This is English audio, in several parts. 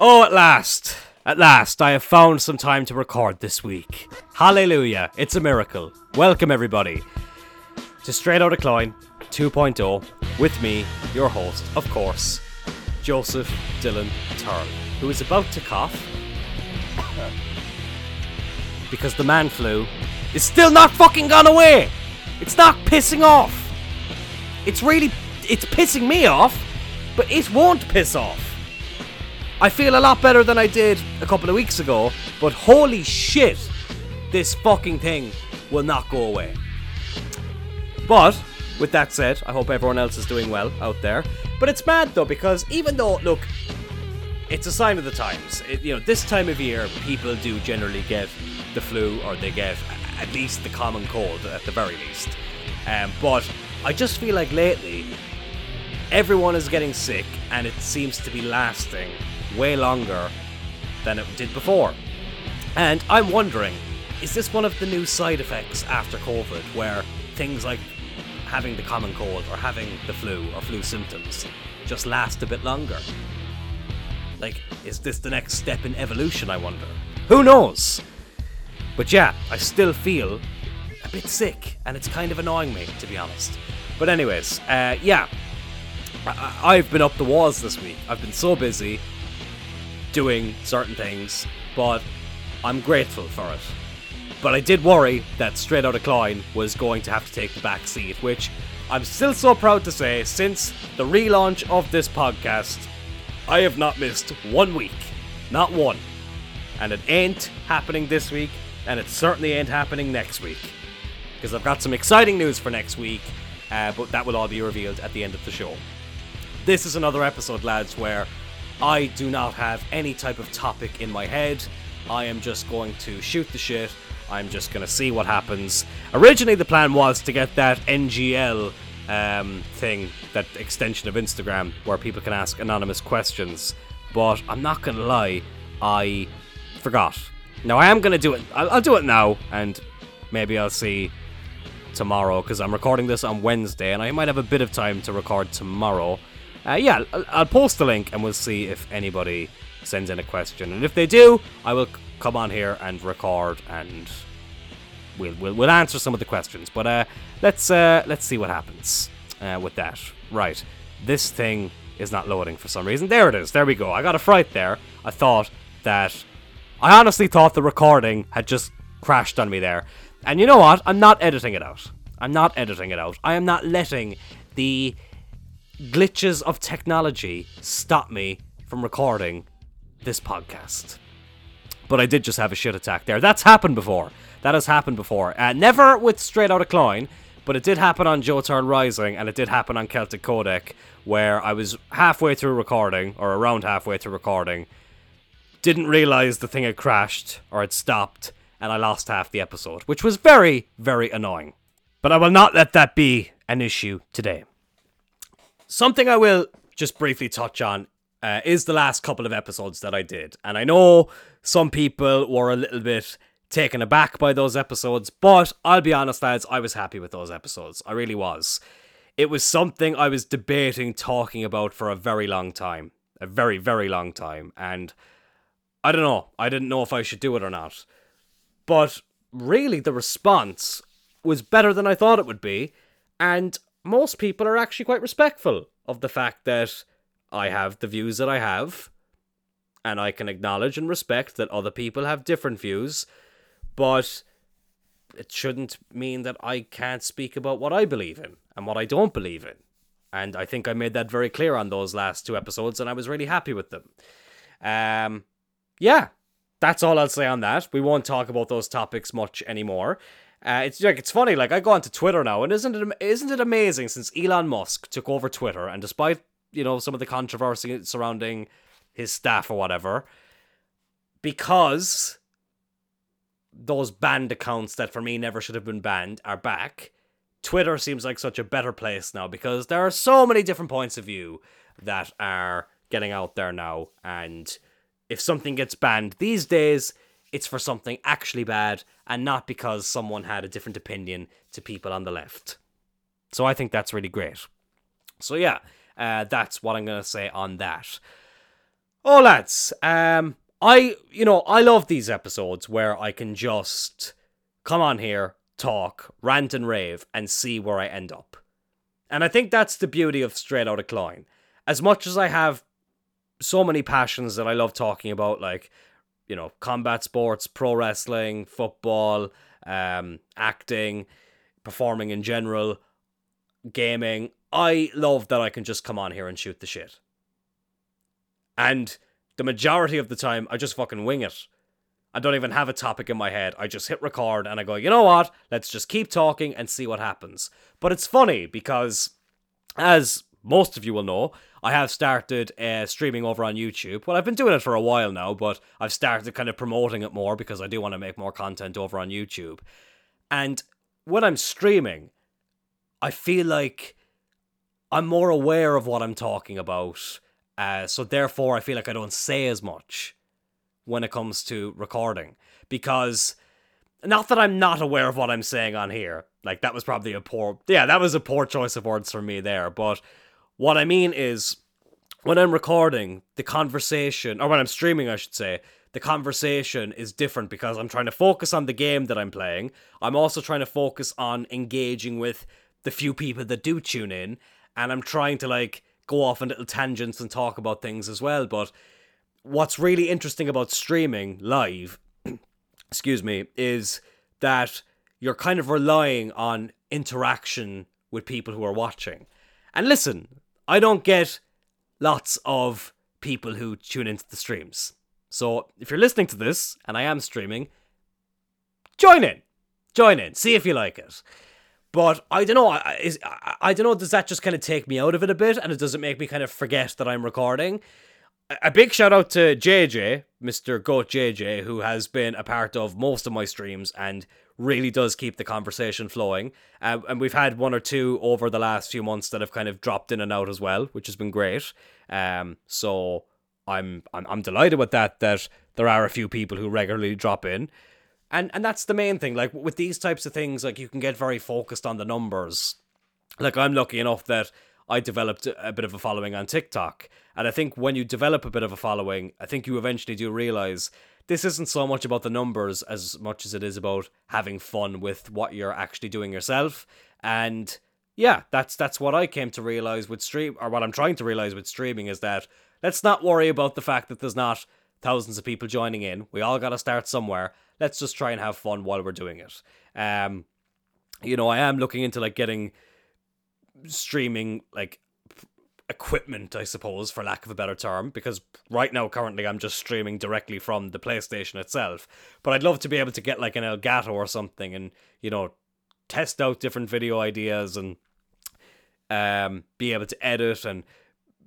Oh, at last! At last, I have found some time to record this week. Hallelujah! It's a miracle. Welcome, everybody, to Straight Outta Cloyne 2.0 with me, your host, of course, Joseph Dylan Tyrrell, who is about to cough because the man flu is still not fucking gone away. It's not pissing off. It's really, it's pissing me off, but it won't piss off. I feel a lot better than I did a couple of weeks ago, but holy shit, this fucking thing will not go away. But with that said, I hope everyone else is doing well out there. But it's mad though because even though look, it's a sign of the times. It, you know, this time of year, people do generally get the flu or they get at least the common cold at the very least. Um, but I just feel like lately, everyone is getting sick and it seems to be lasting way longer than it did before. And I'm wondering, is this one of the new side effects after COVID where things like having the common cold or having the flu or flu symptoms just last a bit longer? Like, is this the next step in evolution, I wonder? Who knows? But yeah, I still feel a bit sick, and it's kind of annoying me, to be honest. But, anyways, uh, yeah, I- I've been up the walls this week. I've been so busy doing certain things, but I'm grateful for it. But I did worry that Straight Outta Cloyne was going to have to take the back seat, which I'm still so proud to say since the relaunch of this podcast, I have not missed one week. Not one. And it ain't happening this week, and it certainly ain't happening next week. Because I've got some exciting news for next week, uh, but that will all be revealed at the end of the show. This is another episode, lads, where I do not have any type of topic in my head. I am just going to shoot the shit. I'm just going to see what happens. Originally, the plan was to get that NGL um, thing, that extension of Instagram, where people can ask anonymous questions. But I'm not going to lie, I forgot. Now, I am going to do it. I'll, I'll do it now, and maybe I'll see tomorrow because I'm recording this on Wednesday and I might have a bit of time to record tomorrow. Uh, yeah, I'll, post the link and we'll see if anybody sends in a question. And if they do, I will come on here and record and we'll, we'll, we'll answer some of the questions. But uh, let's uh, let's see what happens uh, with that. Right, this thing is not loading for some reason. There it is. There we go. I got a fright there. I thought that I honestly thought the recording had just crashed on me there. And you know what? I'm not editing it out. I'm not editing it out. I am not letting the glitches of technology stop me from recording this podcast. But I did just have a shit attack there. That's happened before. That has happened before. Uh, never with Straight out Outta Cloyne, but it did happen on Joe Tyrrell Rising, and it did happen on Celtic Codec, where I was halfway through recording, or around halfway through recording, didn't realize the thing had crashed or had stopped, and I lost half the episode, which was very, very annoying. But I will not let that be an issue today. Something I will just briefly touch on uh, is the last couple of episodes that I did. And I know some people were a little bit taken aback by those episodes, but I'll be honest, lads, I was happy with those episodes. I really was. It was something I was debating talking about for a very long time. A very, very long time. And I don't know. I didn't know if I should do it or not. But really, the response was better than I thought it would be. And most people are actually quite respectful of the fact that I have the views that I have. And I can acknowledge and respect that other people have different views. But it shouldn't mean that I can't speak about what I believe in and what I don't believe in. And I think I made that very clear on those last two episodes, and I was really happy with them. Um, yeah, that's all I'll say on that. We won't talk about those topics much anymore. Uh, it's like it's funny. Like I go onto Twitter now, and isn't it isn't it amazing since Elon Musk took over Twitter, and despite you know some of the controversy surrounding his staff or whatever, because those banned accounts that for me never should have been banned are back. Twitter seems like such a better place now because there are so many different points of view that are getting out there now, and if something gets banned these days, it's for something actually bad and not because someone had a different opinion to people on the left. So I think that's really great. So yeah, uh, that's what I'm going to say on that. Oh, lads, um, I, you know, I love these episodes where I can just come on here, talk, rant and rave, and see where I end up. And I think that's the beauty of Straight Outta Cloyne. As much as I have so many passions that I love talking about, like, you know, combat sports, pro wrestling, football, um, acting, performing in general, gaming, I love that I can just come on here and shoot the shit. And the majority of the time, I just fucking wing it. I don't even have a topic in my head. I just hit record and I go, you know what? Let's just keep talking and see what happens. But it's funny because, as most of you will know, I have started uh, streaming over on YouTube. Well, I've been doing it for a while now, but I've started kind of promoting it more because I do want to make more content over on YouTube. And when I'm streaming, I feel like I'm more aware of what I'm talking about. Uh, so therefore, I feel like I don't say as much when it comes to recording because not that I'm not aware of what I'm saying on here. Like that was probably a poor, yeah, that was a poor choice of words for me there. But what I mean is, when I'm recording the conversation, or when I'm streaming, I should say, the conversation is different because I'm trying to focus on the game that I'm playing. I'm also trying to focus on engaging with the few people that do tune in, and I'm trying to like go off on little tangents and talk about things as well. But what's really interesting about streaming live, excuse me, is that you're kind of relying on interaction with people who are watching. And listen, I don't get lots of people who tune into the streams. So if you're listening to this and I am streaming, join in. Join in. See if you like it. But I don't know. Is, I, I don't know. Does that just kind of take me out of it a bit, and it doesn't make me kind of forget that I'm recording? A big shout out to JJ, Mr. Goat JJ, who has been a part of most of my streams and really does keep the conversation flowing. Uh, and we've had one or two over the last few months that have kind of dropped in and out as well, which has been great. Um, so I'm, I'm I'm delighted with that. That there are a few people who regularly drop in and and that's the main thing like with these types of things like you can get very focused on the numbers like i'm lucky enough that i developed a bit of a following on tiktok and i think when you develop a bit of a following i think you eventually do realize this isn't so much about the numbers as much as it is about having fun with what you're actually doing yourself. And yeah that's that's what i came to realize with stream or what i'm trying to realize with streaming is that let's not worry about the fact that there's not thousands of people joining in. We all got to start somewhere. Let's just try and have fun while we're doing it. Um, you know, I am looking into like getting streaming like equipment, I suppose, for lack of a better term, because right now, currently, I'm just streaming directly from the PlayStation itself. But I'd love to be able to get like an Elgato or something and, you know, test out different video ideas and um, be able to edit and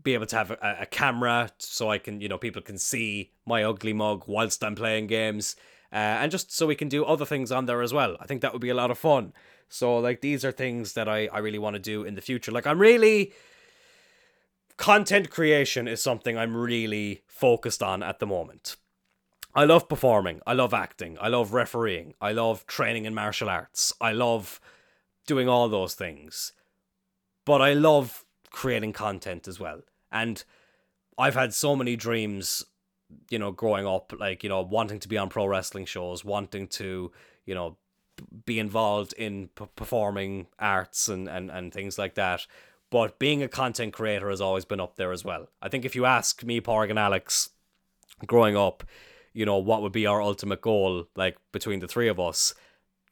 be able to have a, a camera so I can, you know, people can see my ugly mug whilst I'm playing games uh, and just so we can do other things on there as well. I think that would be a lot of fun. So like these are things that I, I really want to do in the future. Like I'm really content creation is something I'm really focused on at the moment. I love performing. I love acting. I love refereeing. I love training in martial arts. I love doing all those things. But I love creating content as well. And I've had so many dreams you know, growing up, like, you know, wanting to be on pro wrestling shows, wanting to, you know, be involved in p- performing arts and, and, and things like that. But being a content creator has always been up there as well. I think if you ask me, Porg, and Alex, growing up, you know, what would be our ultimate goal, like between the three of us,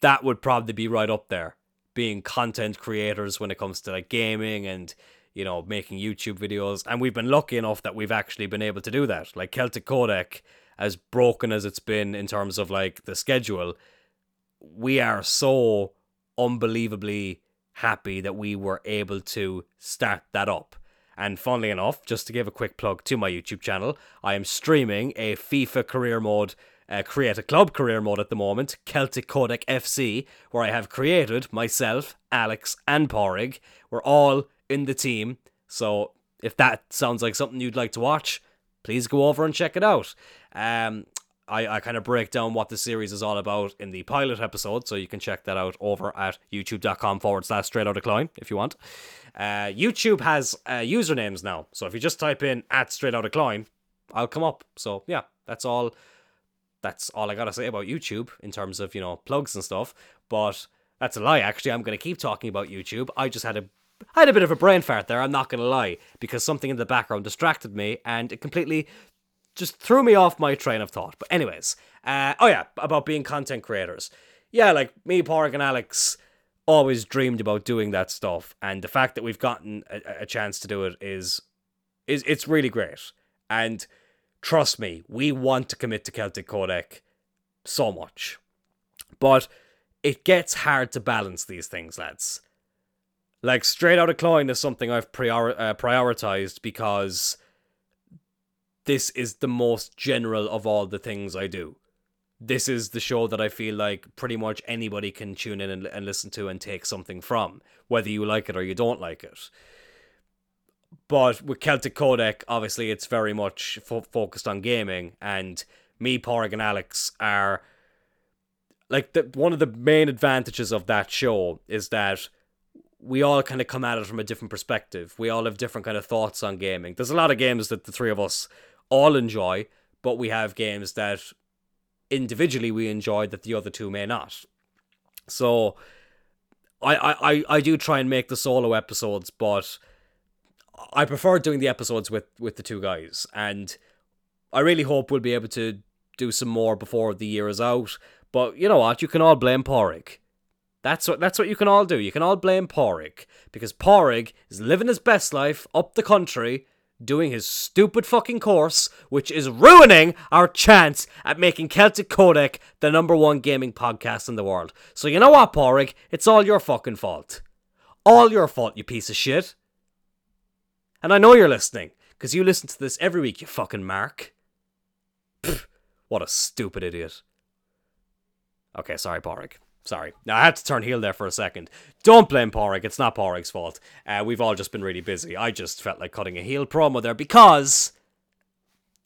that would probably be right up there. Being content creators when it comes to like gaming and you know, making YouTube videos. And we've been lucky enough that we've actually been able to do that. Like Celtic Codec, as broken as it's been in terms of like the schedule, we are so unbelievably happy that we were able to start that up. And funnily enough, just to give a quick plug to my YouTube channel, I am streaming a FIFA career mode, uh, create a club career mode at the moment, Celtic Codec FC, where I have created myself, Alex, and Porig. We're all in the team. So if that sounds like something you'd like to watch, please go over and check it out. Um, I, I kind of break down what the series is all about in the pilot episode, so you can check that out over at youtube.com forward slash straight out of Cloyne if you want. Uh, YouTube has uh, usernames now, so if you just type in at straight out of Cloyne, I'll come up. So yeah, that's all. That's all I gotta say about YouTube in terms of you know plugs and stuff. But that's a lie. Actually, I'm gonna keep talking about YouTube. I just had a I had a bit of a brain fart there. I'm not gonna lie because something in the background distracted me and it completely just threw me off my train of thought. But anyways, uh, oh yeah, about being content creators. Yeah, like me, Park, and Alex always dreamed about doing that stuff, and the fact that we've gotten a, a chance to do it is is it's really great. And trust me, we want to commit to Celtic Codec so much. But it gets hard to balance these things, lads. Like, Straight out of Cloyne is something I've prior- uh, prioritized because this is the most general of all the things I do. This is the show that I feel like pretty much anybody can tune in and, and listen to and take something from, whether you like it or you don't like it. But with Celtic Codec, obviously, it's very much fo- focused on gaming, and me, Porg, and Alex are like the one of the main advantages of that show is that we all kind of come at it from a different perspective. We all have different kind of thoughts on gaming. There's a lot of games that the three of us all enjoy, but we have games that individually we enjoy that the other two may not. So I I, I do try and make the solo episodes, but I prefer doing the episodes with with the two guys, and I really hope we'll be able to do some more before the year is out. But you know what? You can all blame Porrig. That's what that's what you can all do. You can all blame Porrig because Porrig is living his best life up the country, doing his stupid fucking course, which is ruining our chance at making Celtic Codec the number one gaming podcast in the world. So you know what, Porrig? It's all your fucking fault. All your fault, you piece of shit. And I know you're listening, because you listen to this every week, you fucking Mark. Pfft, what a stupid idiot. Okay, sorry, Porrig. Sorry. Now, I had to turn heel there for a second. Don't blame Porrig. It's not Porrig's fault. Uh, we've all just been really busy. I just felt like cutting a heel promo there because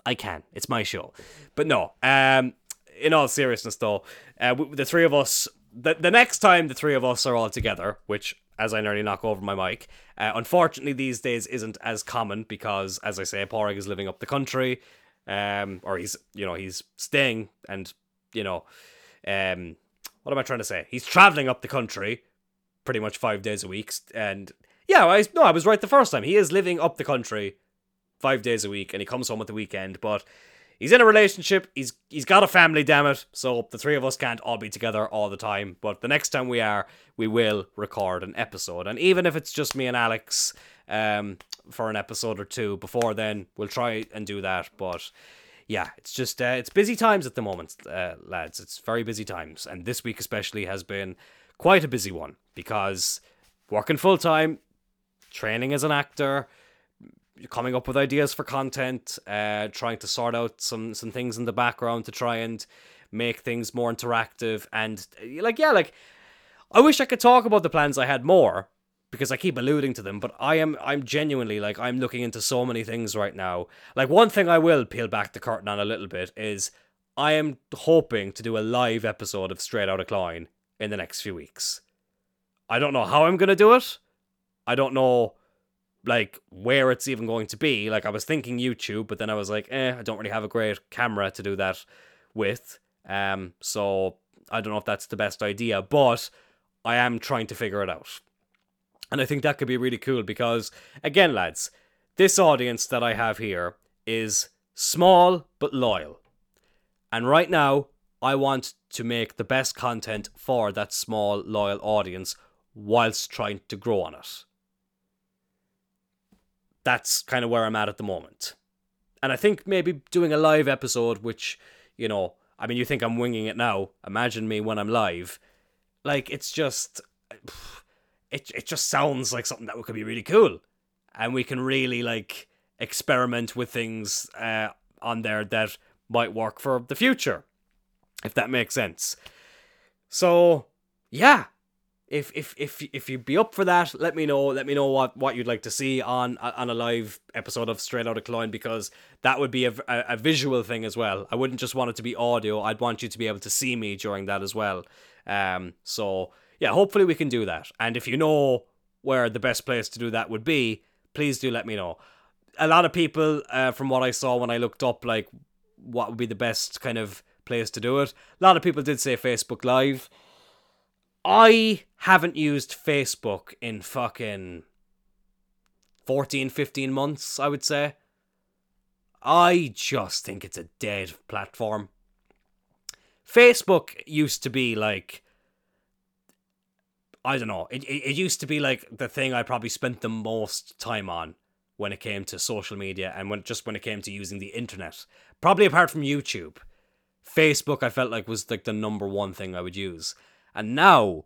I can. It's my show. But no, um, in all seriousness, though, uh, the three of us, the, the next time the three of us are all together, which as I nearly knock over my mic. Uh, unfortunately, these days isn't as common because, as I say, Porrig is living up the country, um, or he's you know he's staying and you know, um, what am I trying to say? He's traveling up the country, pretty much five days a week, and yeah, I no, I was right the first time. He is living up the country, five days a week, and he comes home at the weekend, but he's in a relationship. He's he's got a family, damn it. So the three of us can't all be together all the time. But the next time we are, we will record an episode. And even if it's just me and Alex, um, for an episode or two before then, we'll try and do that. But yeah, it's just uh, it's busy times at the moment, uh, lads. It's very busy times, and this week especially has been quite a busy one because working full time, training as an actor coming up with ideas for content, uh, trying to sort out some some things in the background to try and make things more interactive and like yeah, like I wish I could talk about the plans I had more because I keep alluding to them, but I am I'm genuinely like I'm looking into so many things right now. Like one thing I will peel back the curtain on a little bit is I am hoping to do a live episode of Straight Outta Cloyne in the next few weeks. I don't know how I'm gonna do it. I don't know like where it's even going to be. Like I was thinking YouTube, but then I was like, eh, I don't really have a great camera to do that with. Um, so I don't know if that's the best idea, but I am trying to figure it out. And I think that could be really cool because, again, lads, this audience that I have here is small but loyal. And right now, I want to make the best content for that small, loyal audience whilst trying to grow on it that's kind of where I'm at at the moment. And I think maybe doing a live episode, which, you know, I mean, you think I'm winging it now. Imagine me when I'm live. Like, it's just. It, it just sounds like something that could be really cool. And we can really, like, experiment with things uh, on there that might work for the future. If that makes sense. So, yeah, if if if if you'd be up for that, let me know. Let me know what what you'd like to see on on a live episode of Straight Outta Cloyne because that would be a, a, a, visual thing as well. I wouldn't just want it to be audio. I'd want you to be able to see me during that as well. Um, so yeah, hopefully we can do that. And if you know where the best place to do that would be, please do let me know. a lot of people, uh, from what I saw when I looked up, like what would be the best kind of place to do it. A lot of people did say Facebook Live. I haven't used Facebook in fucking 14, 15 months, I would say. I just think it's a dead platform. Facebook used to be like I don't know. It, it, it used to be like the thing I probably spent the most time on when it came to social media and when just when it came to using the internet. Probably apart from YouTube. Facebook I felt like was like the number one thing I would use. And now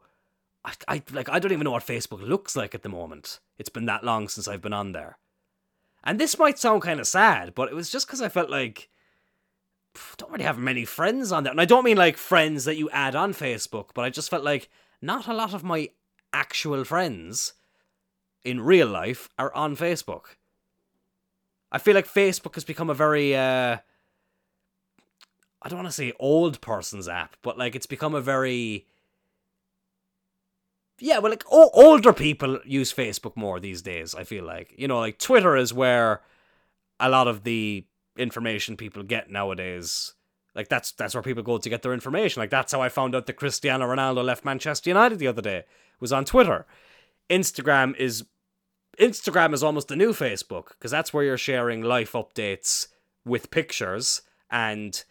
I, I like I don't even know what Facebook looks like at the moment. It's been that long since I've been on there. And this might sound kind of sad, but it was just because I felt like don't really have many friends on there. And I don't mean like friends that you add on Facebook, but I just felt like not a lot of my actual friends in real life are on Facebook. I feel like Facebook has become a very uh I don't want to say old person's app, but like it's become a very yeah, well, like o- older people use Facebook more these days. I feel like you know, like Twitter is where a lot of the information people get nowadays like that's that's where people go to get their information. Like that's how I found out that Cristiano Ronaldo left Manchester United the other day. It was on Twitter. Instagram is Instagram is almost the new Facebook because that's where you're sharing life updates with pictures and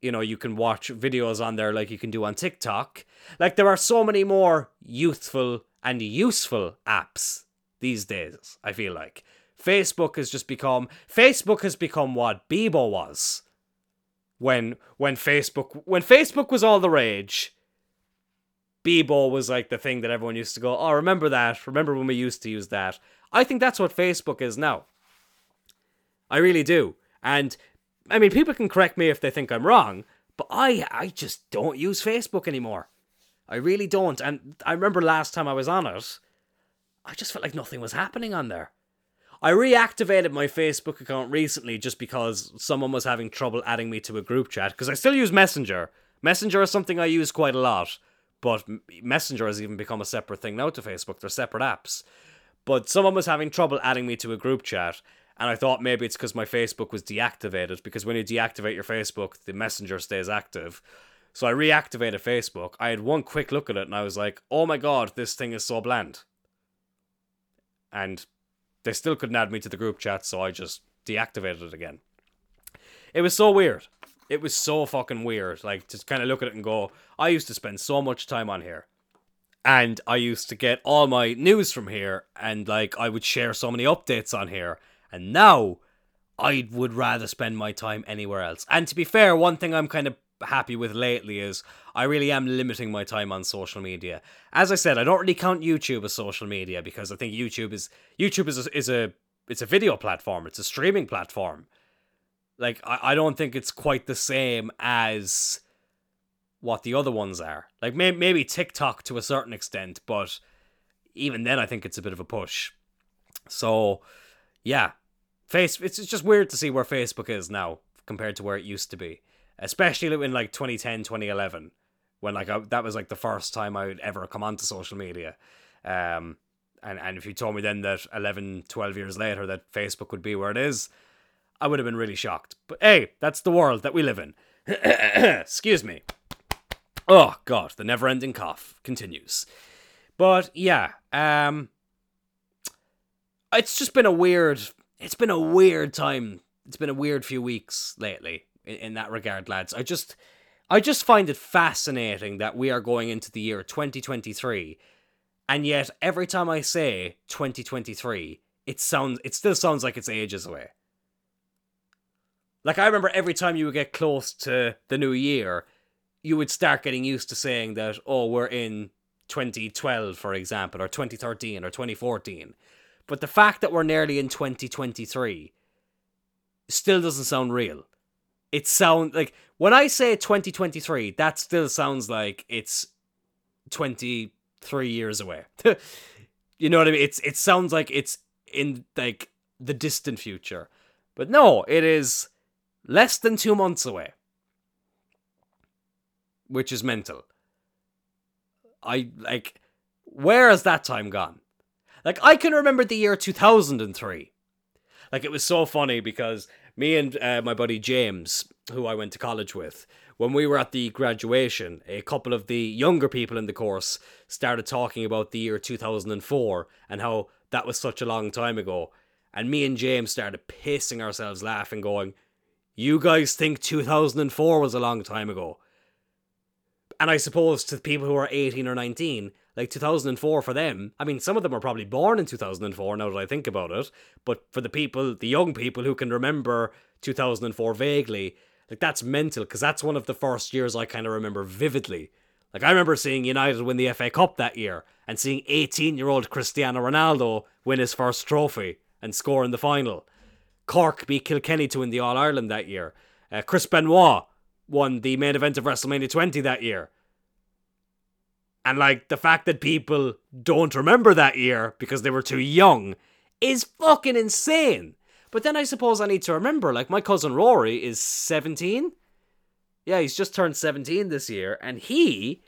you know you can watch videos on there like you can do on TikTok. Like there are so many more youthful and useful apps these days, I feel like. Facebook has just become Facebook has become what Bebo was when when Facebook when Facebook was all the rage. Bebo was like the thing that everyone used to go, oh, remember that? Remember when we used to use that? I think that's what Facebook is now. I really do. And I mean, people can correct me if they think I'm wrong, but I I just don't use Facebook anymore. I really don't. And I remember last time I was on it, I just felt like nothing was happening on there. I reactivated my Facebook account recently just because someone was having trouble adding me to a group chat because I still use Messenger. Messenger is something I use quite a lot, but Messenger has even become a separate thing now to Facebook. They're separate apps. But someone was having trouble adding me to a group chat, and I thought maybe it's because my Facebook was deactivated because when you deactivate your Facebook, the Messenger stays active. So I reactivated Facebook. I had one quick look at it and I was like, oh my god, this thing is so bland. And they still couldn't add me to the group chat, so I just deactivated it again. It was so weird. It was so fucking weird. Like, to kind of look at it and go, I used to spend so much time on here. And I used to get all my news from here, and like, I would share so many updates on here. And now, I would rather spend my time anywhere else. And to be fair, one thing I'm kind of happy with lately is I really am limiting my time on social media. As I said, I don't really count YouTube as social media because I think YouTube is YouTube is a, is a it's a video platform. It's a streaming platform. Like I, I don't think it's quite the same as what the other ones are. Like may, maybe TikTok to a certain extent, but even then I think it's a bit of a push. So, yeah. Face it's just weird to see where Facebook is now compared to where it used to be especially in like 2010 2011 when like I, that was like the first time I would ever come onto social media. Um and and if you told me then that 11 12 years later that Facebook would be where it is I would have been really shocked. But hey that's the world that we live in. Excuse me. Oh god the never ending cough continues. But yeah um it's just been a weird it's been a weird time. It's been a weird few weeks lately in, in that regard, lads. I just I just find it fascinating that we are going into the year 2023 and yet every time I say 2023 it sounds it still sounds like it's ages away. Like I remember every time you would get close to the new year you would start getting used to saying that oh we're in 2012 for example or 2013 or 2014. But the fact that we're nearly in 2023 still doesn't sound real it sounds like when I say 2023, that still sounds like it's 23 years away. you know what I mean? It's it sounds like it's in like the distant future. But no, it is less than 2 months away. Which is mental. I like where has that time gone? Like I can remember the year 2003. Like it was so funny because me and uh, my buddy James, who I went to college with, when we were at the graduation, a couple of the younger people in the course started talking about the year 2004 and how that was such a long time ago. And me and James started pissing ourselves laughing, going, You guys think 2004 was a long time ago? And I suppose to people who are 18 or 19, like 2004 for them, I mean, some of them are probably born in 2004 now that I think about it, but for the people, the young people who can remember 2004 vaguely, like that's mental because that's one of the first years I kind of remember vividly. Like I remember seeing United win the FA Cup that year and seeing 18-year-old Cristiano Ronaldo win his first trophy and score in the final. Cork beat Kilkenny to win the All Ireland that year. Uh, Chris Benoit won the main event of WrestleMania 20 that year. And like the fact that people don't remember that year because they were too young is fucking insane. But then I suppose I need to remember, like, my cousin Rory is 17. Yeah, he's just turned 17 this year, and he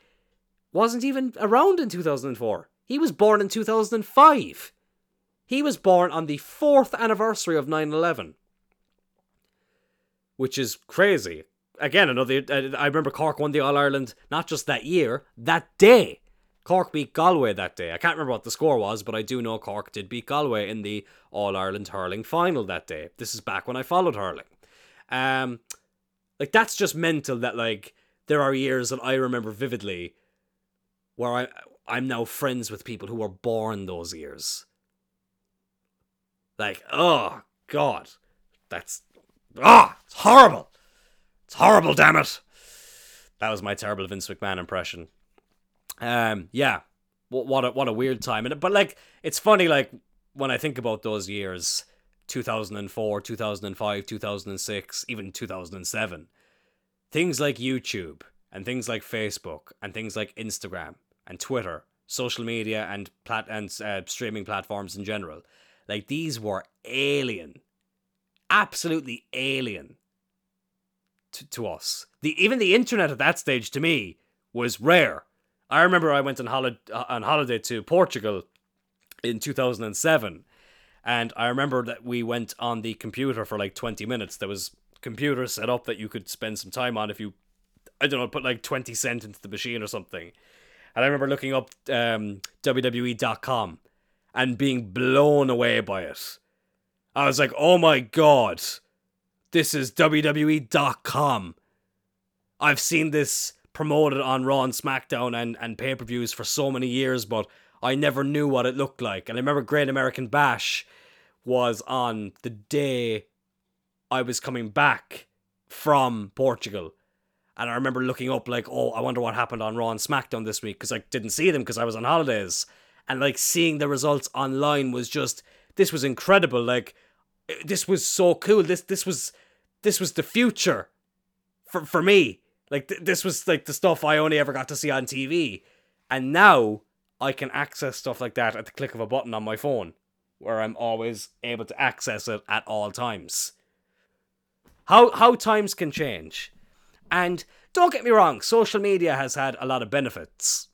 wasn't even around in 2004. He was born in 2005. He was born on the fourth anniversary of 9 11, which is crazy. Again, another. Uh, I remember Cork won the All Ireland not just that year, that day. Cork beat Galway that day. I can't remember what the score was, but I do know Cork did beat Galway in the All Ireland hurling final that day. This is back when I followed hurling. Um, like that's just mental. That like there are years that I remember vividly, where I I'm now friends with people who were born those years. Like oh god, that's ah, oh, it's horrible. It's horrible. Damn it. That was my terrible Vince McMahon impression. Um, yeah, what what a, what a weird time. And but like it's funny, like when I think about those years, 2004, 2005, 2006, even 2007, things like YouTube and things like Facebook and things like Instagram and Twitter, social media and plat and uh, streaming platforms in general, like these were alien, absolutely alien to, to us. The even the internet at that stage to me was rare I remember I went on, holi- uh, on holiday to Portugal in 2007 and I remember that we went on the computer for like 20 minutes. There was computers set up that you could spend some time on if you I don't know, put like 20 cent into the machine or something. And I remember looking up um, WWE.com and being blown away by it. I was like, oh my god, this is WWE.com. I've seen this promoted on Raw and SmackDown and, and pay per views for so many years, but I never knew what it looked like. And I remember Great American Bash was on the day I was coming back from Portugal. And I remember looking up, like, oh, I wonder what happened on Raw and SmackDown this week because I didn't see them because I was on holidays. And like seeing the results online was just, this was incredible. Like, this was so cool. This this was this was the future for for me like th- this was like the stuff I only ever got to see on TV, and now I can access stuff like that at the click of a button on my phone, where I'm always able to access it at all times. How how times can change, and don't get me wrong, social media has had a lot of benefits.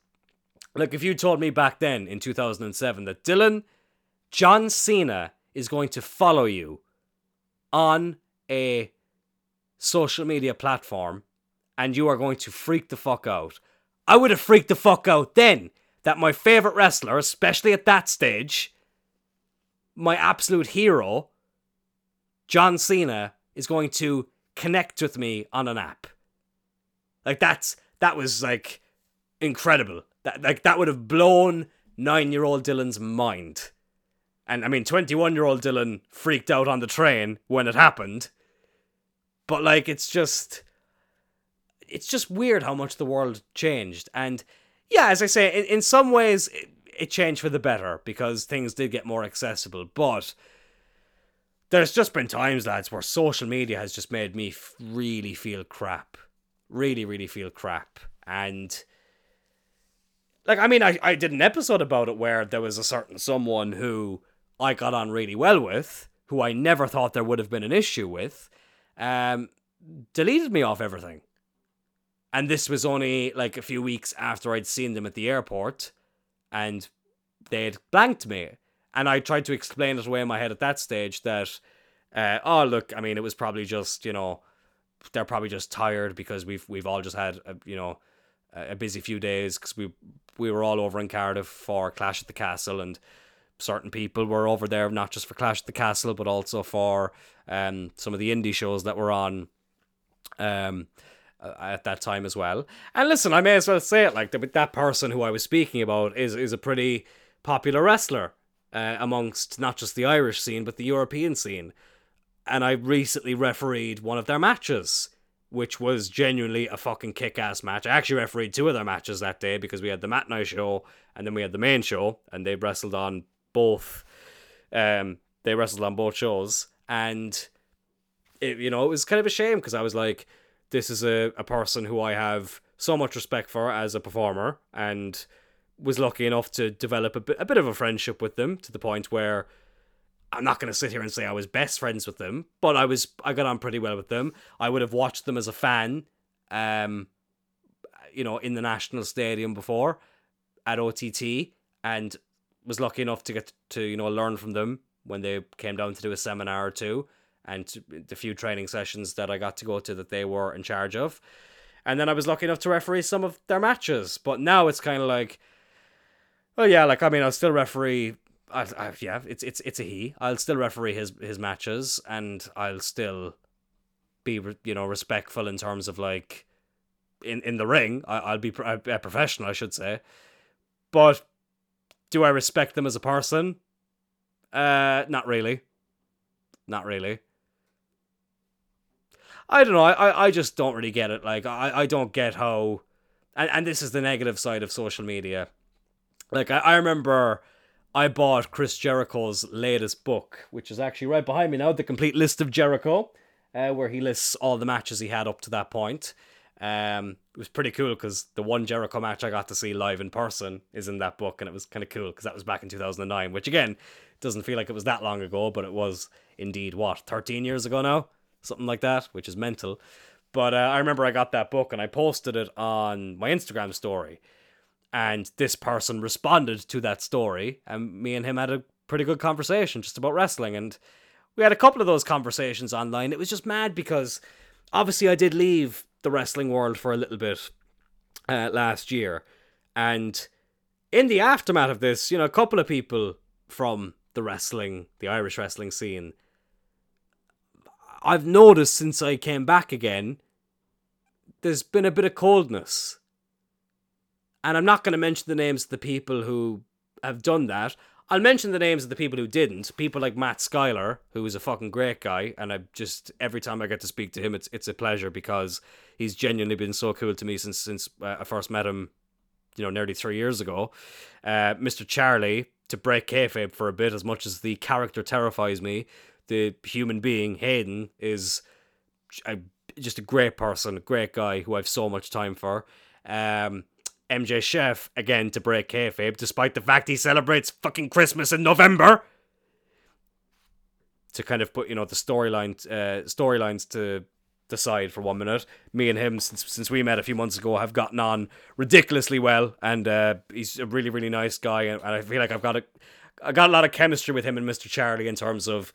Like if you told me back then in 2007 that Dylan, John Cena is going to follow you on a social media platform and you are going to freak the fuck out. I would have freaked the fuck out then that my favorite wrestler, especially at that stage, my absolute hero, John Cena, is going to connect with me on an app. Like that's that was like incredible. That like that would have blown nine year old Dylan's mind. And I mean, 21 year old Dylan freaked out on the train when it happened. But like, it's just it's just weird how much the world changed. And yeah, as I say, in, in some ways it, it changed for the better because things did get more accessible. But there's just been times, lads, where social media has just made me f- really feel crap. Really, really feel crap. And like, I mean, I, I did an episode about it where there was a certain someone who I got on really well with, who I never thought there would have been an issue with, um, deleted me off everything. And this was only like a few weeks after I'd seen them at the airport and they'd blanked me. And I tried to explain it away in my head at that stage that uh, oh look, I mean, it was probably just you know, they're probably just tired because we've we've all just had a, you know a busy few days because we we were all over in Cardiff for Clash at the Castle and certain people were over there not just for Clash at the Castle but also for um some of the indie shows that were on um at that time as well. And listen, I may as well say it like that. but That person who I was speaking about is is a pretty popular wrestler uh, amongst not just the Irish scene but the European scene. And I recently refereed one of their matches, which was genuinely a fucking kick-ass match. I actually refereed two of their matches that day because we had the matinee show and then we had the main show, and they wrestled on both. Um, they wrestled on both shows, and it, you know, it was kind of a shame because I was like, this is a, a person who I have so much respect for as a performer and was lucky enough to develop a bit, a bit of a friendship with them to the point where I'm not going to sit here and say I was best friends with them, but I was I got on pretty well with them. I would have watched them as a fan um you know in the National Stadium before at OTT and was lucky enough to get to you know learn from them when they came down to do a seminar or two and the few training sessions that I got to go to that they were in charge of. And then I was lucky enough to referee some of their matches. But now it's kind of like, well, yeah, like I mean, I'll still referee. I, I, yeah, it's it's it's a he. I'll still referee his his matches, and I'll still be you know respectful in terms of like in in the ring. I, I'll be a professional, I should say. But do I respect them as a person? Uh, not really. Not really. I don't know. I, I just don't really get it. Like, I, I don't get how. And, and this is the negative side of social media. Like, I, I remember I bought Chris Jericho's latest book, which is actually right behind me now The Complete List of Jericho, uh, where he lists all the matches he had up to that point. Um, it was pretty cool because the one Jericho match I got to see live in person is in that book, and it was kind of cool because that was back in 2009, which again doesn't feel like it was that long ago, but it was indeed what 13 years ago now something like that, which is mental. But uh, I remember I got that book and I posted it on my Instagram story. And this person responded to that story, and me and him had a pretty good conversation just about wrestling. And we had a couple of those conversations online. It was just mad because obviously I did leave the wrestling world for a little bit uh, last year. And in the aftermath of this, you know, a couple of people from the wrestling, the Irish wrestling scene, I've noticed since I came back again, there's been a bit of coldness. And I'm not going to mention the names of the people who have done that. I'll mention the names of the people who didn't. People like Matt Schuyler, who is a fucking great guy, and I just every time I get to speak to him, it's it's a pleasure because he's genuinely been so cool to me since since uh, I first met him, you know, nearly three years ago. Uh, Mr. Charlie, to break kayfabe for a bit, as much as the character terrifies me, the human being Hayden is a, just a great person, a great guy who I've so much time for. Um, MJ Chef again to break kayfabe, despite the fact he celebrates fucking Christmas in November. To kind of put you know the storyline uh, storylines to the side for one minute. Me and him, since since we met a few months ago, have gotten on ridiculously well, and uh, he's a really really nice guy, and, and I feel like I've got a I got a lot of chemistry with him and Mr. Charlie in terms of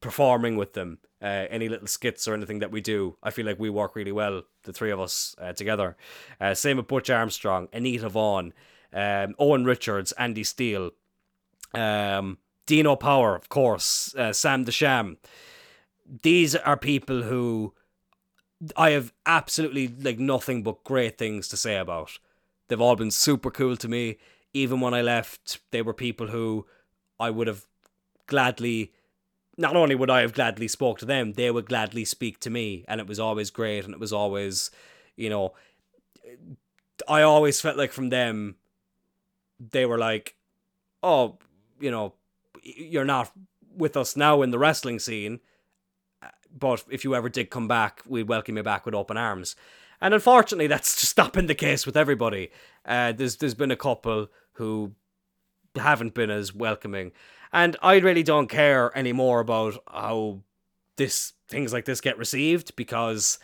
performing with them, uh, any little skits or anything that we do, I feel like we work really well, the three of us uh, together. Uh, same with Butch Armstrong, Anita Vaughn, um, Owen Richards, Andy Steele, um, Dino Power, of course, uh, Sam the Sham. These are people who I have absolutely like nothing but great things to say about. They've all been super cool to me. Even when I left, they were people who I would have gladly not only would I have gladly spoke to them, they would gladly speak to me, and it was always great, and it was always, you know, I always felt like from them, they were like, oh, you know, you're not with us now in the wrestling scene, but if you ever did come back, we'd welcome you back with open arms. And unfortunately, that's just not been the case with everybody. Uh, there's there's been a couple who haven't been as welcoming. And I really don't care anymore about how this things like this get received because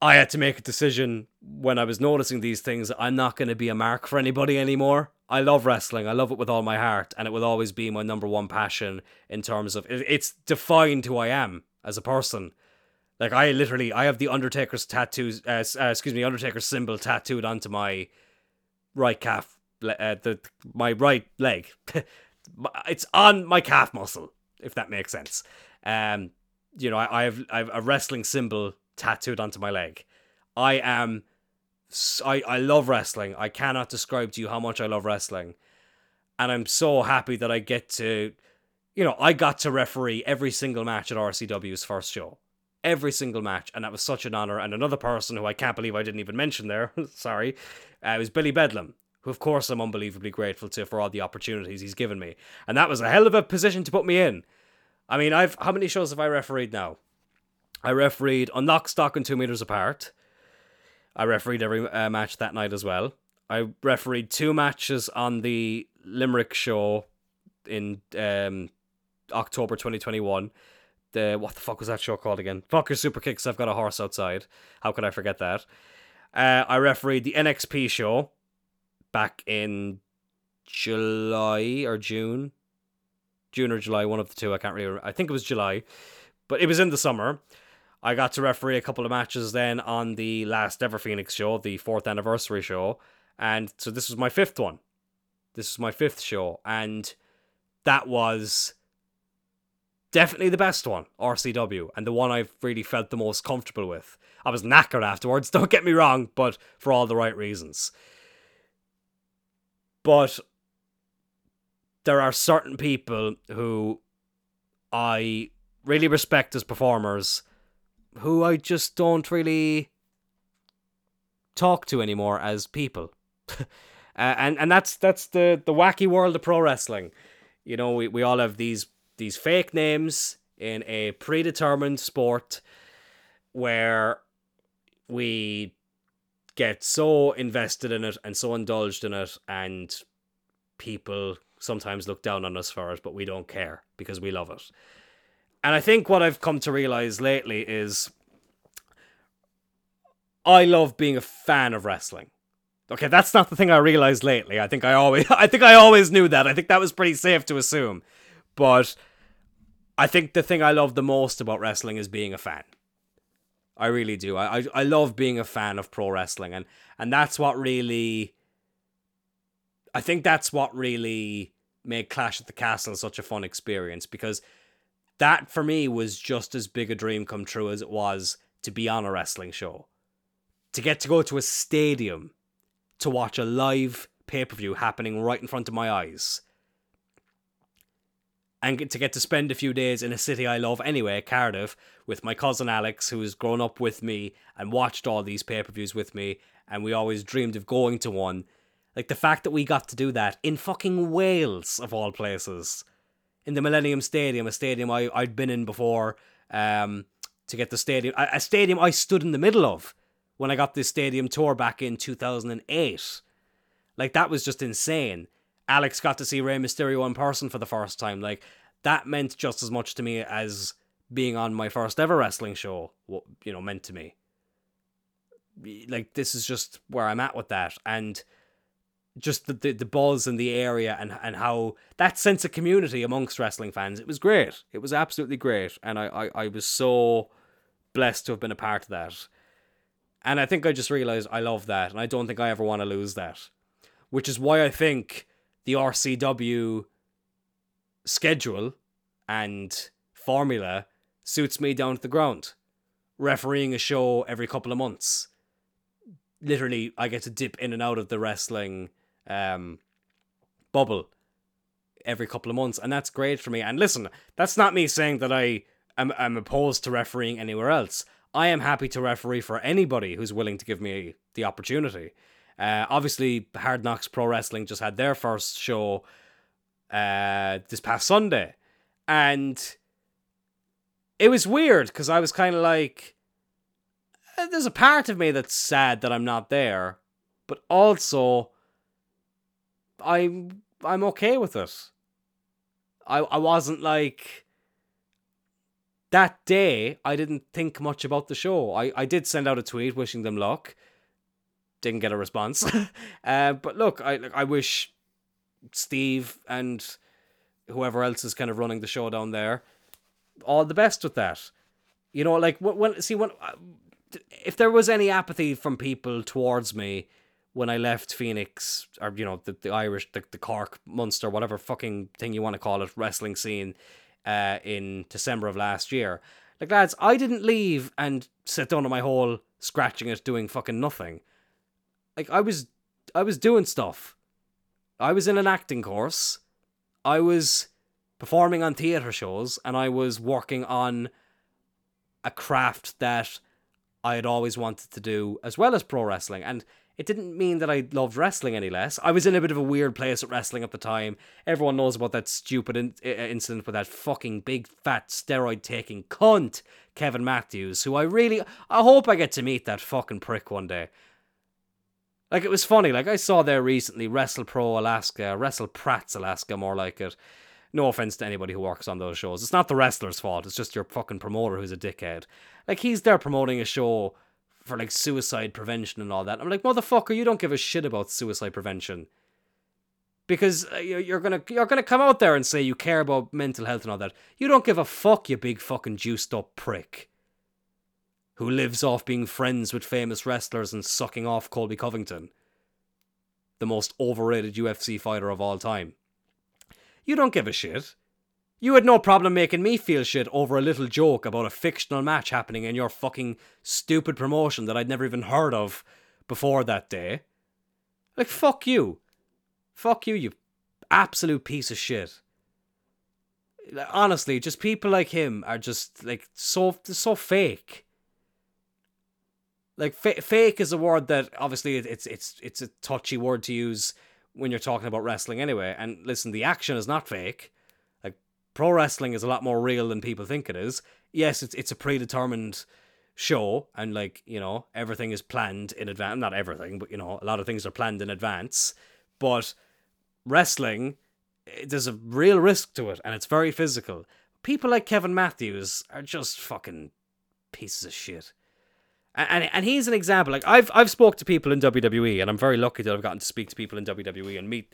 I had to make a decision when I was noticing these things. I'm not going to be a mark for anybody anymore. I love wrestling. I love it with all my heart, and it will always be my number one passion in terms of it's defined who I am as a person. Like I literally, I have the Undertaker's tattoos. Uh, uh, excuse me, Undertaker's symbol tattooed onto my right calf, uh, the my right leg. it's on my calf muscle, if that makes sense. Um, you know, I, I have I have a wrestling symbol tattooed onto my leg. I am I, I love wrestling. I cannot describe to you how much I love wrestling. And I'm so happy that I get to, you know, I got to referee every single match at RCW's first show. Every single match. And that was such an honor. And another person who I can't believe I didn't even mention there, sorry, uh, was Billy Bedlam, who, of course, I'm unbelievably grateful to for all the opportunities he's given me. And that was a hell of a position to put me in. I mean, I've how many shows have I refereed now? I refereed on Lock, Stock, and Two Meters Apart. I refereed every uh, match that night as well. I refereed two matches on the Limerick show in um, October 2021. The what the fuck was that show called again? Fucker Super Kicks. I've got a horse outside. How could I forget that? Uh, I refereed the NXP show back in July or June, June or July, one of the two. I can't really. Remember. I think it was July, but it was in the summer. I got to referee a couple of matches then on the last ever Phoenix show, the fourth anniversary show. And so this was my fifth one. This was my fifth show. And that was definitely the best one, RCW, and the one I've really felt the most comfortable with. I was knackered afterwards, don't get me wrong, but for all the right reasons. But there are certain people who I really respect as performers who I just don't really talk to anymore as people. uh, and and that's that's the the wacky world of pro wrestling. You know, we, we all have these these fake names in a predetermined sport where we get so invested in it and so indulged in it and people sometimes look down on us for it but we don't care because we love it and I think what I've come to realize lately is I love being a fan of wrestling. Okay, that's not the thing I realized lately. I think I always I think I always knew that. I think that was pretty safe to assume. But I think the thing I love the most about wrestling is being a fan. I really do. I, I I love being a fan of pro wrestling and and that's what really I think that's what really made Clash at the Castle such a fun experience because that for me was just as big a dream come true as it was to be on a wrestling show. To get to go to a stadium to watch a live pay per view happening right in front of my eyes. And to get to spend a few days in a city I love anyway, Cardiff, with my cousin Alex, who has grown up with me and watched all these pay per views with me, and we always dreamed of going to one. Like the fact that we got to do that in fucking Wales, of all places in the Millennium Stadium, a stadium I, I'd been in before, um, to get the stadium, a, a stadium I stood in the middle of when I got this stadium tour back in 2008. Like, that was just insane. Alex got to see Rey Mysterio in person for the first time. Like, that meant just as much to me as being on my first ever wrestling show, What you know, meant to me. Like, this is just where I'm at with that. And just the, the, the buzz in the area and and how that sense of community amongst wrestling fans it was great it was absolutely great and I, I i was so blessed to have been a part of that and i think i just realized i love that and i don't think i ever want to lose that which is why i think the rcw schedule and formula suits me down to the ground refereeing a show every couple of months literally i get to dip in and out of the wrestling um, bubble every couple of months, and that's great for me. And listen, that's not me saying that I am I'm opposed to refereeing anywhere else. I am happy to referee for anybody who's willing to give me the opportunity. Uh, obviously, Hard Knocks Pro Wrestling just had their first show uh, this past Sunday, and it was weird because I was kind of like, uh, there's a part of me that's sad that I'm not there, but also I'm I'm okay with it. I I wasn't like that day, I didn't think much about the show. I, I did send out a tweet wishing them luck. Didn't get a response. uh, but look, I I wish Steve and whoever else is kind of running the show down there all the best with that. You know, like when see when uh, if there was any apathy from people towards me when I left Phoenix or you know the, the Irish the, the Cork Munster whatever fucking thing you want to call it wrestling scene uh, in December of last year. Like lads, I didn't leave and sit down on my hole scratching it doing fucking nothing. Like I was I was doing stuff. I was in an acting course. I was performing on theatre shows and I was working on a craft that I had always wanted to do as well as pro wrestling. And it didn't mean that I loved wrestling any less. I was in a bit of a weird place at wrestling at the time. Everyone knows about that stupid in- incident with that fucking big fat steroid taking cunt, Kevin Matthews, who I really I hope I get to meet that fucking prick one day. Like it was funny, like I saw there recently Wrestle Pro Alaska, Wrestle Prats Alaska more like it. No offense to anybody who works on those shows. It's not the wrestler's fault. It's just your fucking promoter who's a dickhead. Like he's there promoting a show for like suicide prevention and all that. I'm like, motherfucker, you don't give a shit about suicide prevention. Because uh, you're gonna you're gonna come out there and say you care about mental health and all that. You don't give a fuck, you big fucking juiced up prick. Who lives off being friends with famous wrestlers and sucking off Colby Covington, the most overrated UFC fighter of all time. You don't give a shit. You had no problem making me feel shit over a little joke about a fictional match happening in your fucking stupid promotion that I'd never even heard of before that day. Like, fuck you. Fuck you, you absolute piece of shit. Honestly, just people like him are just, like, so, so fake. Like, fa- fake is a word that, obviously, it's, it's, it's a touchy word to use when you're talking about wrestling anyway. And listen, the action is not fake. Like pro wrestling is a lot more real than people think it is. Yes, it's it's a predetermined show and like, you know, everything is planned in advance. Not everything, but you know, a lot of things are planned in advance. But wrestling there's a real risk to it and it's very physical. People like Kevin Matthews are just fucking pieces of shit and and he's an example. Like I've I've spoke to people in WWE, and I'm very lucky that I've gotten to speak to people in WWE and meet.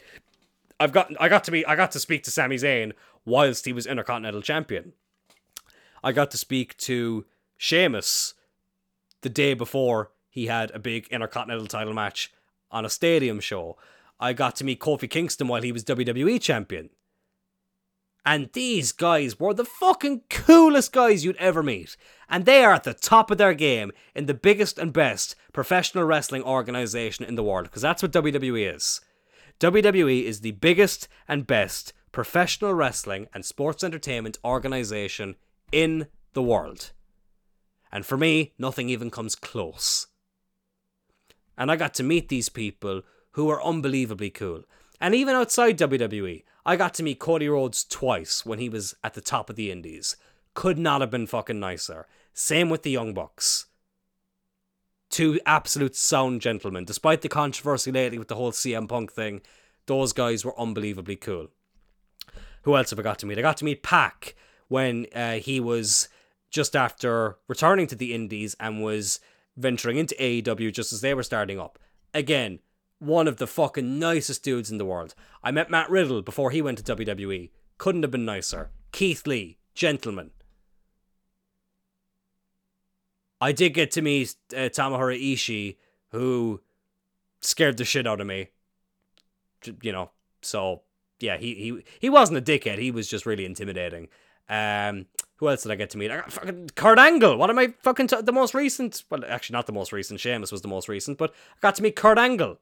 I've got I got to be I got to speak to Sami Zayn whilst he was Intercontinental Champion. I got to speak to Sheamus the day before he had a big Intercontinental title match on a stadium show. I got to meet Kofi Kingston while he was WWE champion. And these guys were the fucking coolest guys you'd ever meet. And they are at the top of their game in the biggest and best professional wrestling organization in the world, because that's what WWE is. WWE is the biggest and best professional wrestling and sports entertainment organization in the world. And for me, nothing even comes close. And I got to meet these people who are unbelievably cool. And even outside WWE, I got to meet Cody Rhodes twice when he was at the top of the indies. Could not have been fucking nicer. Same with the Young Bucks. Two absolute sound gentlemen. Despite the controversy lately with the whole CM Punk thing, those guys were unbelievably cool. Who else have I got to meet? I got to meet Pac when uh, he was just after returning to the Indies and was venturing into AEW just as they were starting up. Again, one of the fucking nicest dudes in the world. I met Matt Riddle before he went to WWE. Couldn't have been nicer. Keith Lee, gentleman. I did get to meet uh, Tomohiro Ishii, who scared the shit out of me. You know, so yeah, he he he wasn't a dickhead. He was just really intimidating. Um, who else did I get to meet? I got fucking Kurt Angle. What am I fucking t- the most recent? Well, actually, not the most recent. Sheamus was the most recent, but I got to meet Kurt Angle.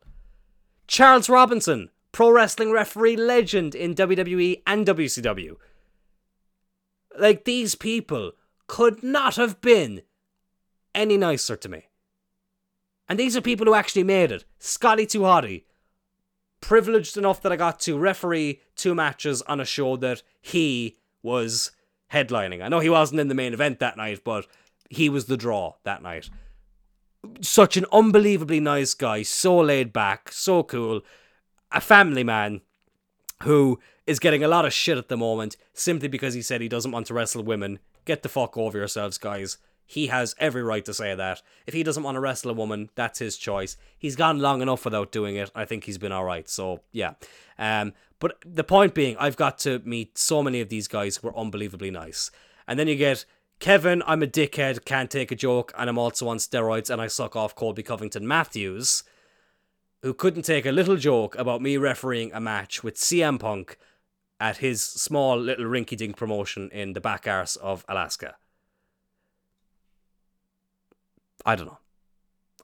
Charles Robinson, pro wrestling referee legend in WWE and WCW. Like, these people could not have been any nicer to me. And these are people who actually made it. Scotty 2 Hotty, privileged enough that I got to referee two matches on a show that he was headlining. I know he wasn't in the main event that night, but he was the draw that night such an unbelievably nice guy, so laid back, so cool, a family man who is getting a lot of shit at the moment simply because he said he doesn't want to wrestle women. get the fuck over yourselves, guys. He has every right to say that. If he doesn't want to wrestle a woman, that's his choice. He's gone long enough without doing it. I think he's been all right. So yeah. Um, but the point being, I've got to meet so many of these guys who are unbelievably nice, and then you get Kevin. I'm a dickhead, can't take a joke, and I'm also on steroids, and I suck off Colby Covington Matthews, who couldn't take a little joke about me refereeing a match with CM Punk at his small little rinky dink promotion in the back arse of Alaska. I don't know.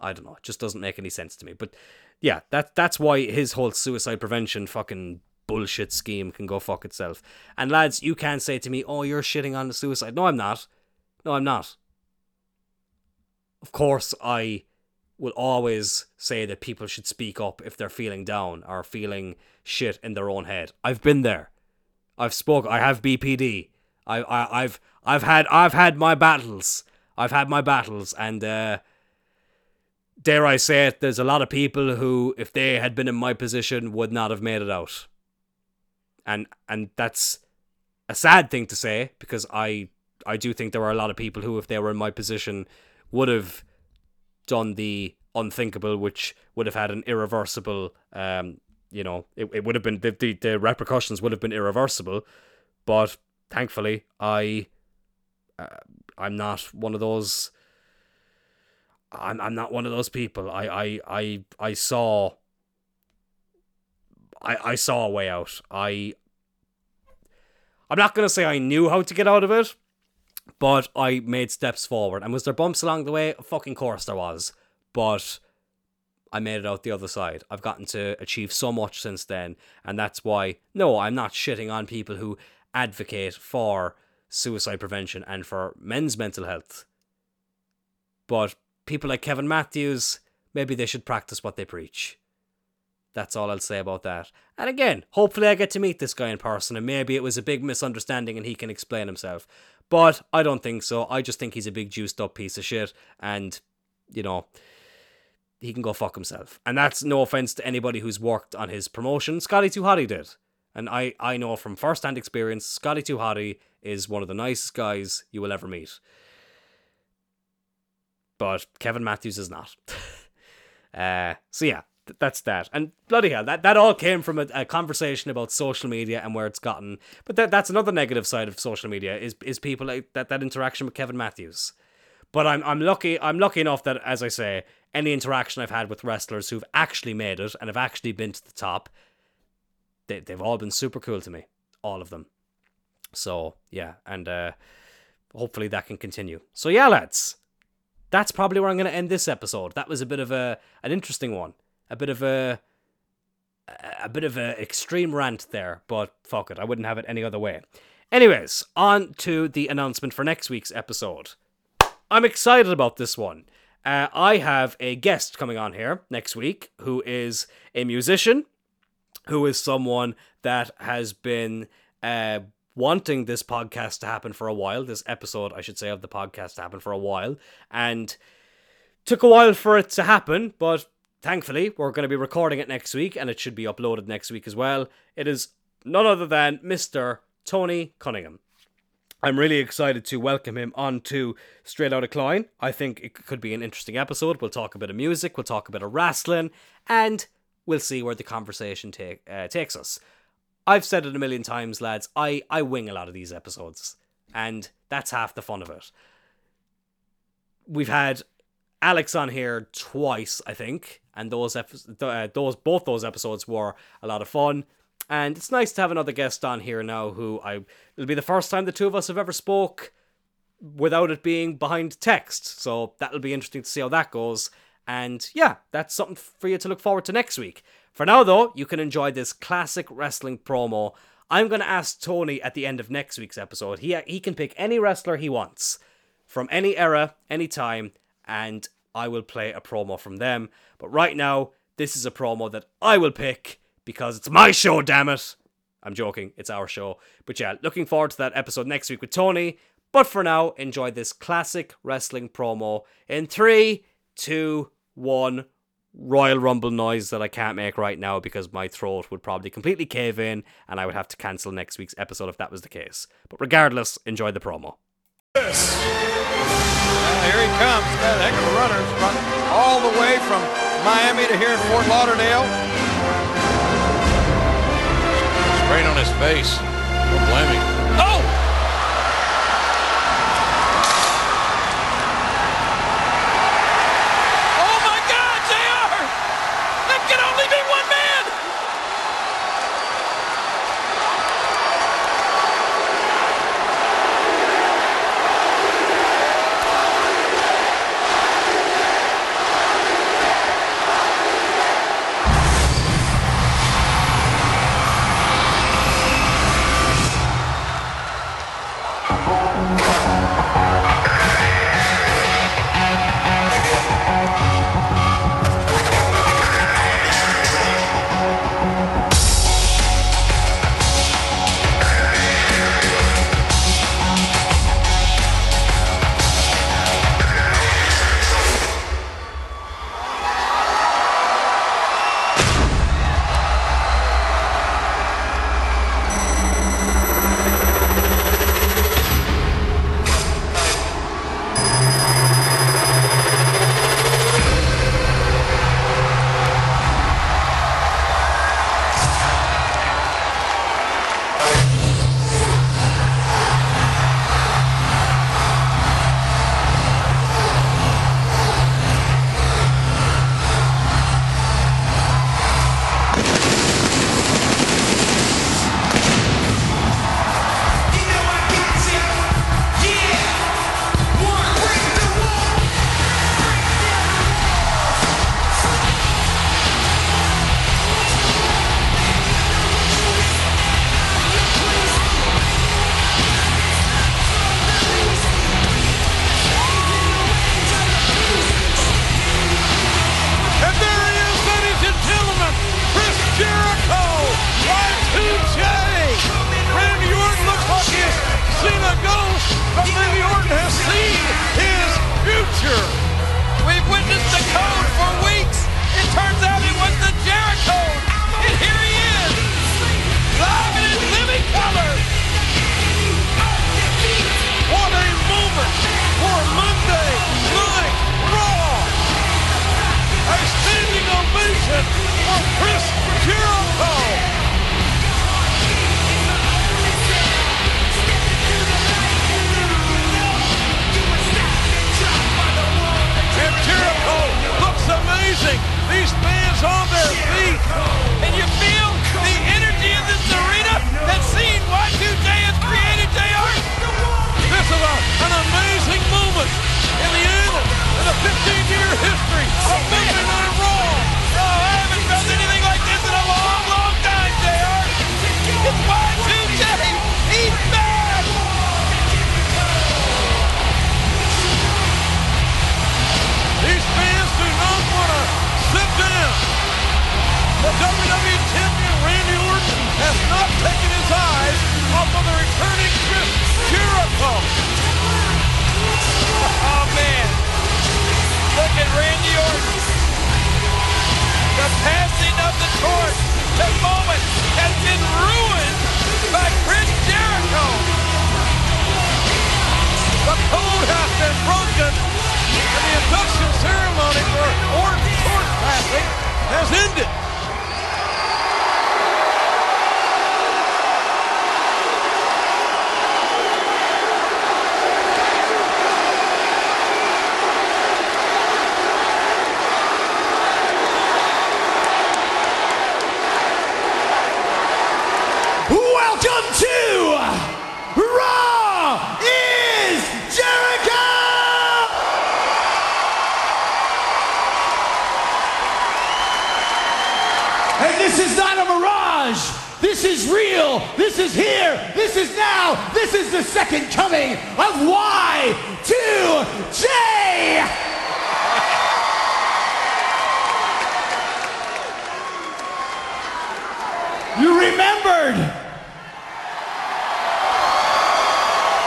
I don't know. It just doesn't make any sense to me. But yeah, that that's why his whole suicide prevention fucking bullshit scheme can go fuck itself. And lads, you can't say to me, "Oh, you're shitting on the suicide." No, I'm not. No, I'm not. Of course, I will always say that people should speak up if they're feeling down or feeling shit in their own head. I've been there. I've spoke. I have BPD. I, I I've I've had I've had my battles. I've had my battles, and uh, dare I say it, there's a lot of people who, if they had been in my position, would not have made it out. And and that's a sad thing to say because I I do think there are a lot of people who, if they were in my position, would have done the unthinkable, which would have had an irreversible. Um, you know, it, it would have been the, the the repercussions would have been irreversible, but thankfully I. Uh, I'm not one of those. I'm I'm not one of those people. I I I I saw. I I saw a way out. I. I'm not gonna say I knew how to get out of it, but I made steps forward. And was there bumps along the way? Fucking course there was, but. I made it out the other side. I've gotten to achieve so much since then, and that's why. No, I'm not shitting on people who advocate for suicide prevention and for men's mental health. But people like Kevin Matthews, maybe they should practice what they preach. That's all I'll say about that. And again, hopefully I get to meet this guy in person and maybe it was a big misunderstanding and he can explain himself. But I don't think so. I just think he's a big juiced up piece of shit and, you know, he can go fuck himself. And that's no offense to anybody who's worked on his promotion. Scotty 2 Hotty did. And I, I know from first hand experience, Scotty 2 Hotty is one of the nicest guys you will ever meet. But Kevin Matthews is not. uh, so yeah, th- that's that. And bloody hell, that, that all came from a, a, conversation about social media and where it's gotten. But that, that's another negative side of social media is is people like that that interaction with Kevin Matthews. But I'm I'm lucky I'm lucky enough that as I say, any interaction I've had with wrestlers who've actually made it and have actually been to the top, they they've all been super cool to me, all of them. So yeah, and uh, hopefully that can continue. So yeah, lads, that's probably where I'm going to end this episode. That was a bit of a an interesting one, a bit of a a bit of an extreme rant there, but fuck it, I wouldn't have it any other way. Anyways, on to the announcement for next week's episode. I'm excited about this one. Uh, I have a guest coming on here next week who is a musician, who is someone that has been uh, wanting this podcast to happen for a while, this episode, I should say, of the podcast to happen for a while, and took a while for it to happen, but thankfully, we're going to be recording it next week, and it should be uploaded next week as well. It is none other than Mr. Tony Cunningham. I'm really excited to welcome him on to Straight Outta Cloyne. I think it could be an interesting episode. We'll talk a bit of music, we'll talk a bit of wrestling, and we'll see where the conversation take, uh, takes us. I've said it a million times, lads. I, I wing a lot of these episodes, and that's half the fun of it. We've had Alex on here twice, I think, and those episodes, uh, those both those episodes were a lot of fun. And it's nice to have another guest on here now. Who I it'll be the first time the two of us have ever spoke without it being behind text. So that'll be interesting to see how that goes. And yeah, that's something for you to look forward to next week. For now, though, you can enjoy this classic wrestling promo. I'm going to ask Tony at the end of next week's episode. He, he can pick any wrestler he wants from any era, any time, and I will play a promo from them. But right now, this is a promo that I will pick because it's my show, damn it. I'm joking, it's our show. But yeah, looking forward to that episode next week with Tony. But for now, enjoy this classic wrestling promo in three, two, one. Royal Rumble noise that I can't make right now because my throat would probably completely cave in and I would have to cancel next week's episode if that was the case. But regardless, enjoy the promo. Yes. Here he comes. That heck of a runner. All the way from Miami to here in Fort Lauderdale. Straight on his face. No blaming. the second coming of Y2J! You remembered!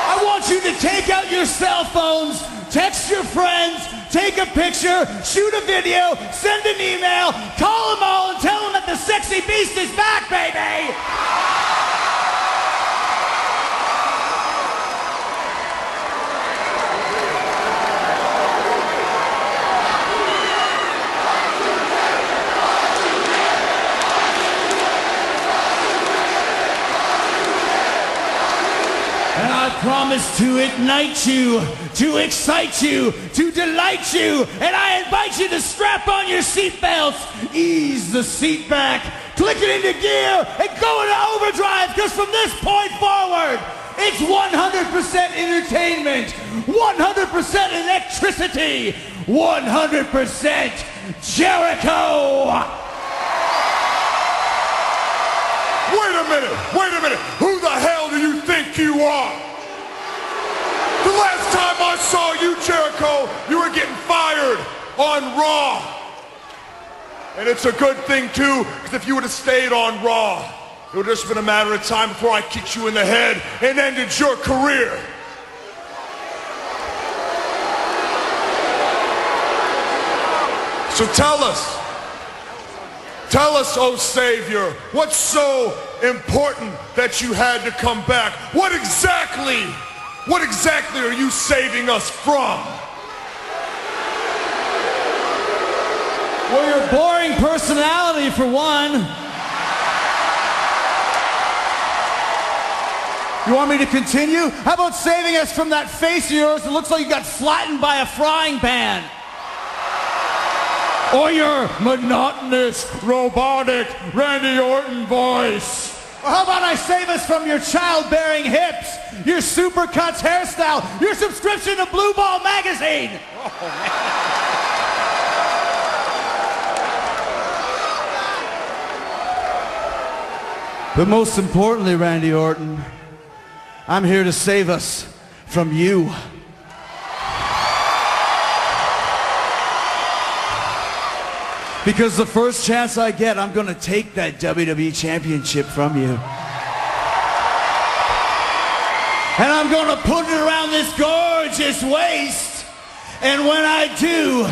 I want you to take out your cell phones, text your friends, take a picture, shoot a video, send an email, call them all and tell them that the sexy beast is back, baby! Promise to ignite you, to excite you, to delight you, and I invite you to strap on your seatbelts, ease the seat back, click it into gear, and go into overdrive, because from this point forward, it's 100% entertainment, 100% electricity, 100% Jericho. Wait a minute, wait a minute. Who the hell do you think you are? The last time I saw you, Jericho, you were getting fired on Raw. And it's a good thing, too, because if you would have stayed on Raw, it would have just been a matter of time before I kicked you in the head and ended your career. So tell us, tell us, oh Savior, what's so important that you had to come back? What exactly, what exactly are you saving us from? Well, your boring personality, for one. You want me to continue? How about saving us from that face of yours that looks like you got flattened by a frying pan? Or your monotonous, robotic Randy Orton voice? How about I save us from your childbearing hips, your supercuts hairstyle, your subscription to Blue Ball magazine? Oh, But most importantly, Randy Orton, I'm here to save us from you. Because the first chance I get, I'm going to take that WWE Championship from you. And I'm going to put it around this gorgeous waist. And when I do,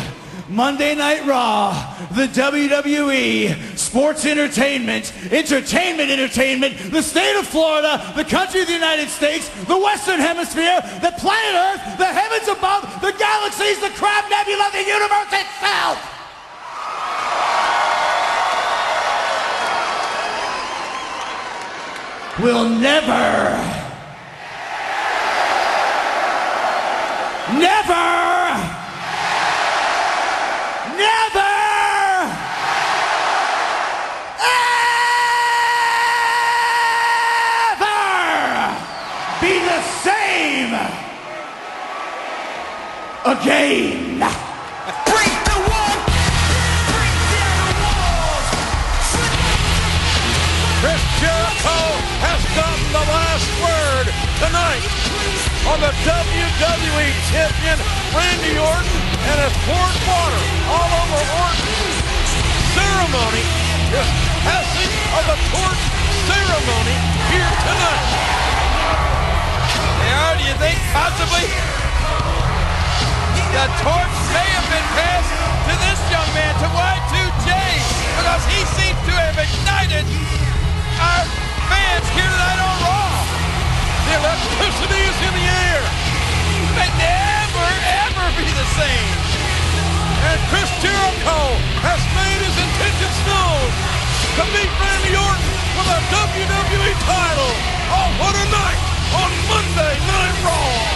Monday Night Raw, the WWE, sports entertainment, entertainment entertainment, the state of Florida, the country of the United States, the Western Hemisphere, the planet Earth, the heavens above, the galaxies, the crab nebula, the universe itself. Will never, never, ever be the same again. Break the wall! Break down the walls! Chris Jericho has gotten the last word tonight on the WWE Champion Randy Orton and has poured water all over Orton's ceremony, his passing of the torch ceremony here tonight. Now, do you think possibly the torch may have been passed to this young man, to Y2J, because he seems to have ignited our fans here tonight on Raw. The electricity is in the air. It may never, ever be the same. And Chris Jericho has made his intentions known to meet Randy Orton for the WWE title. on what a night on Monday Night Raw.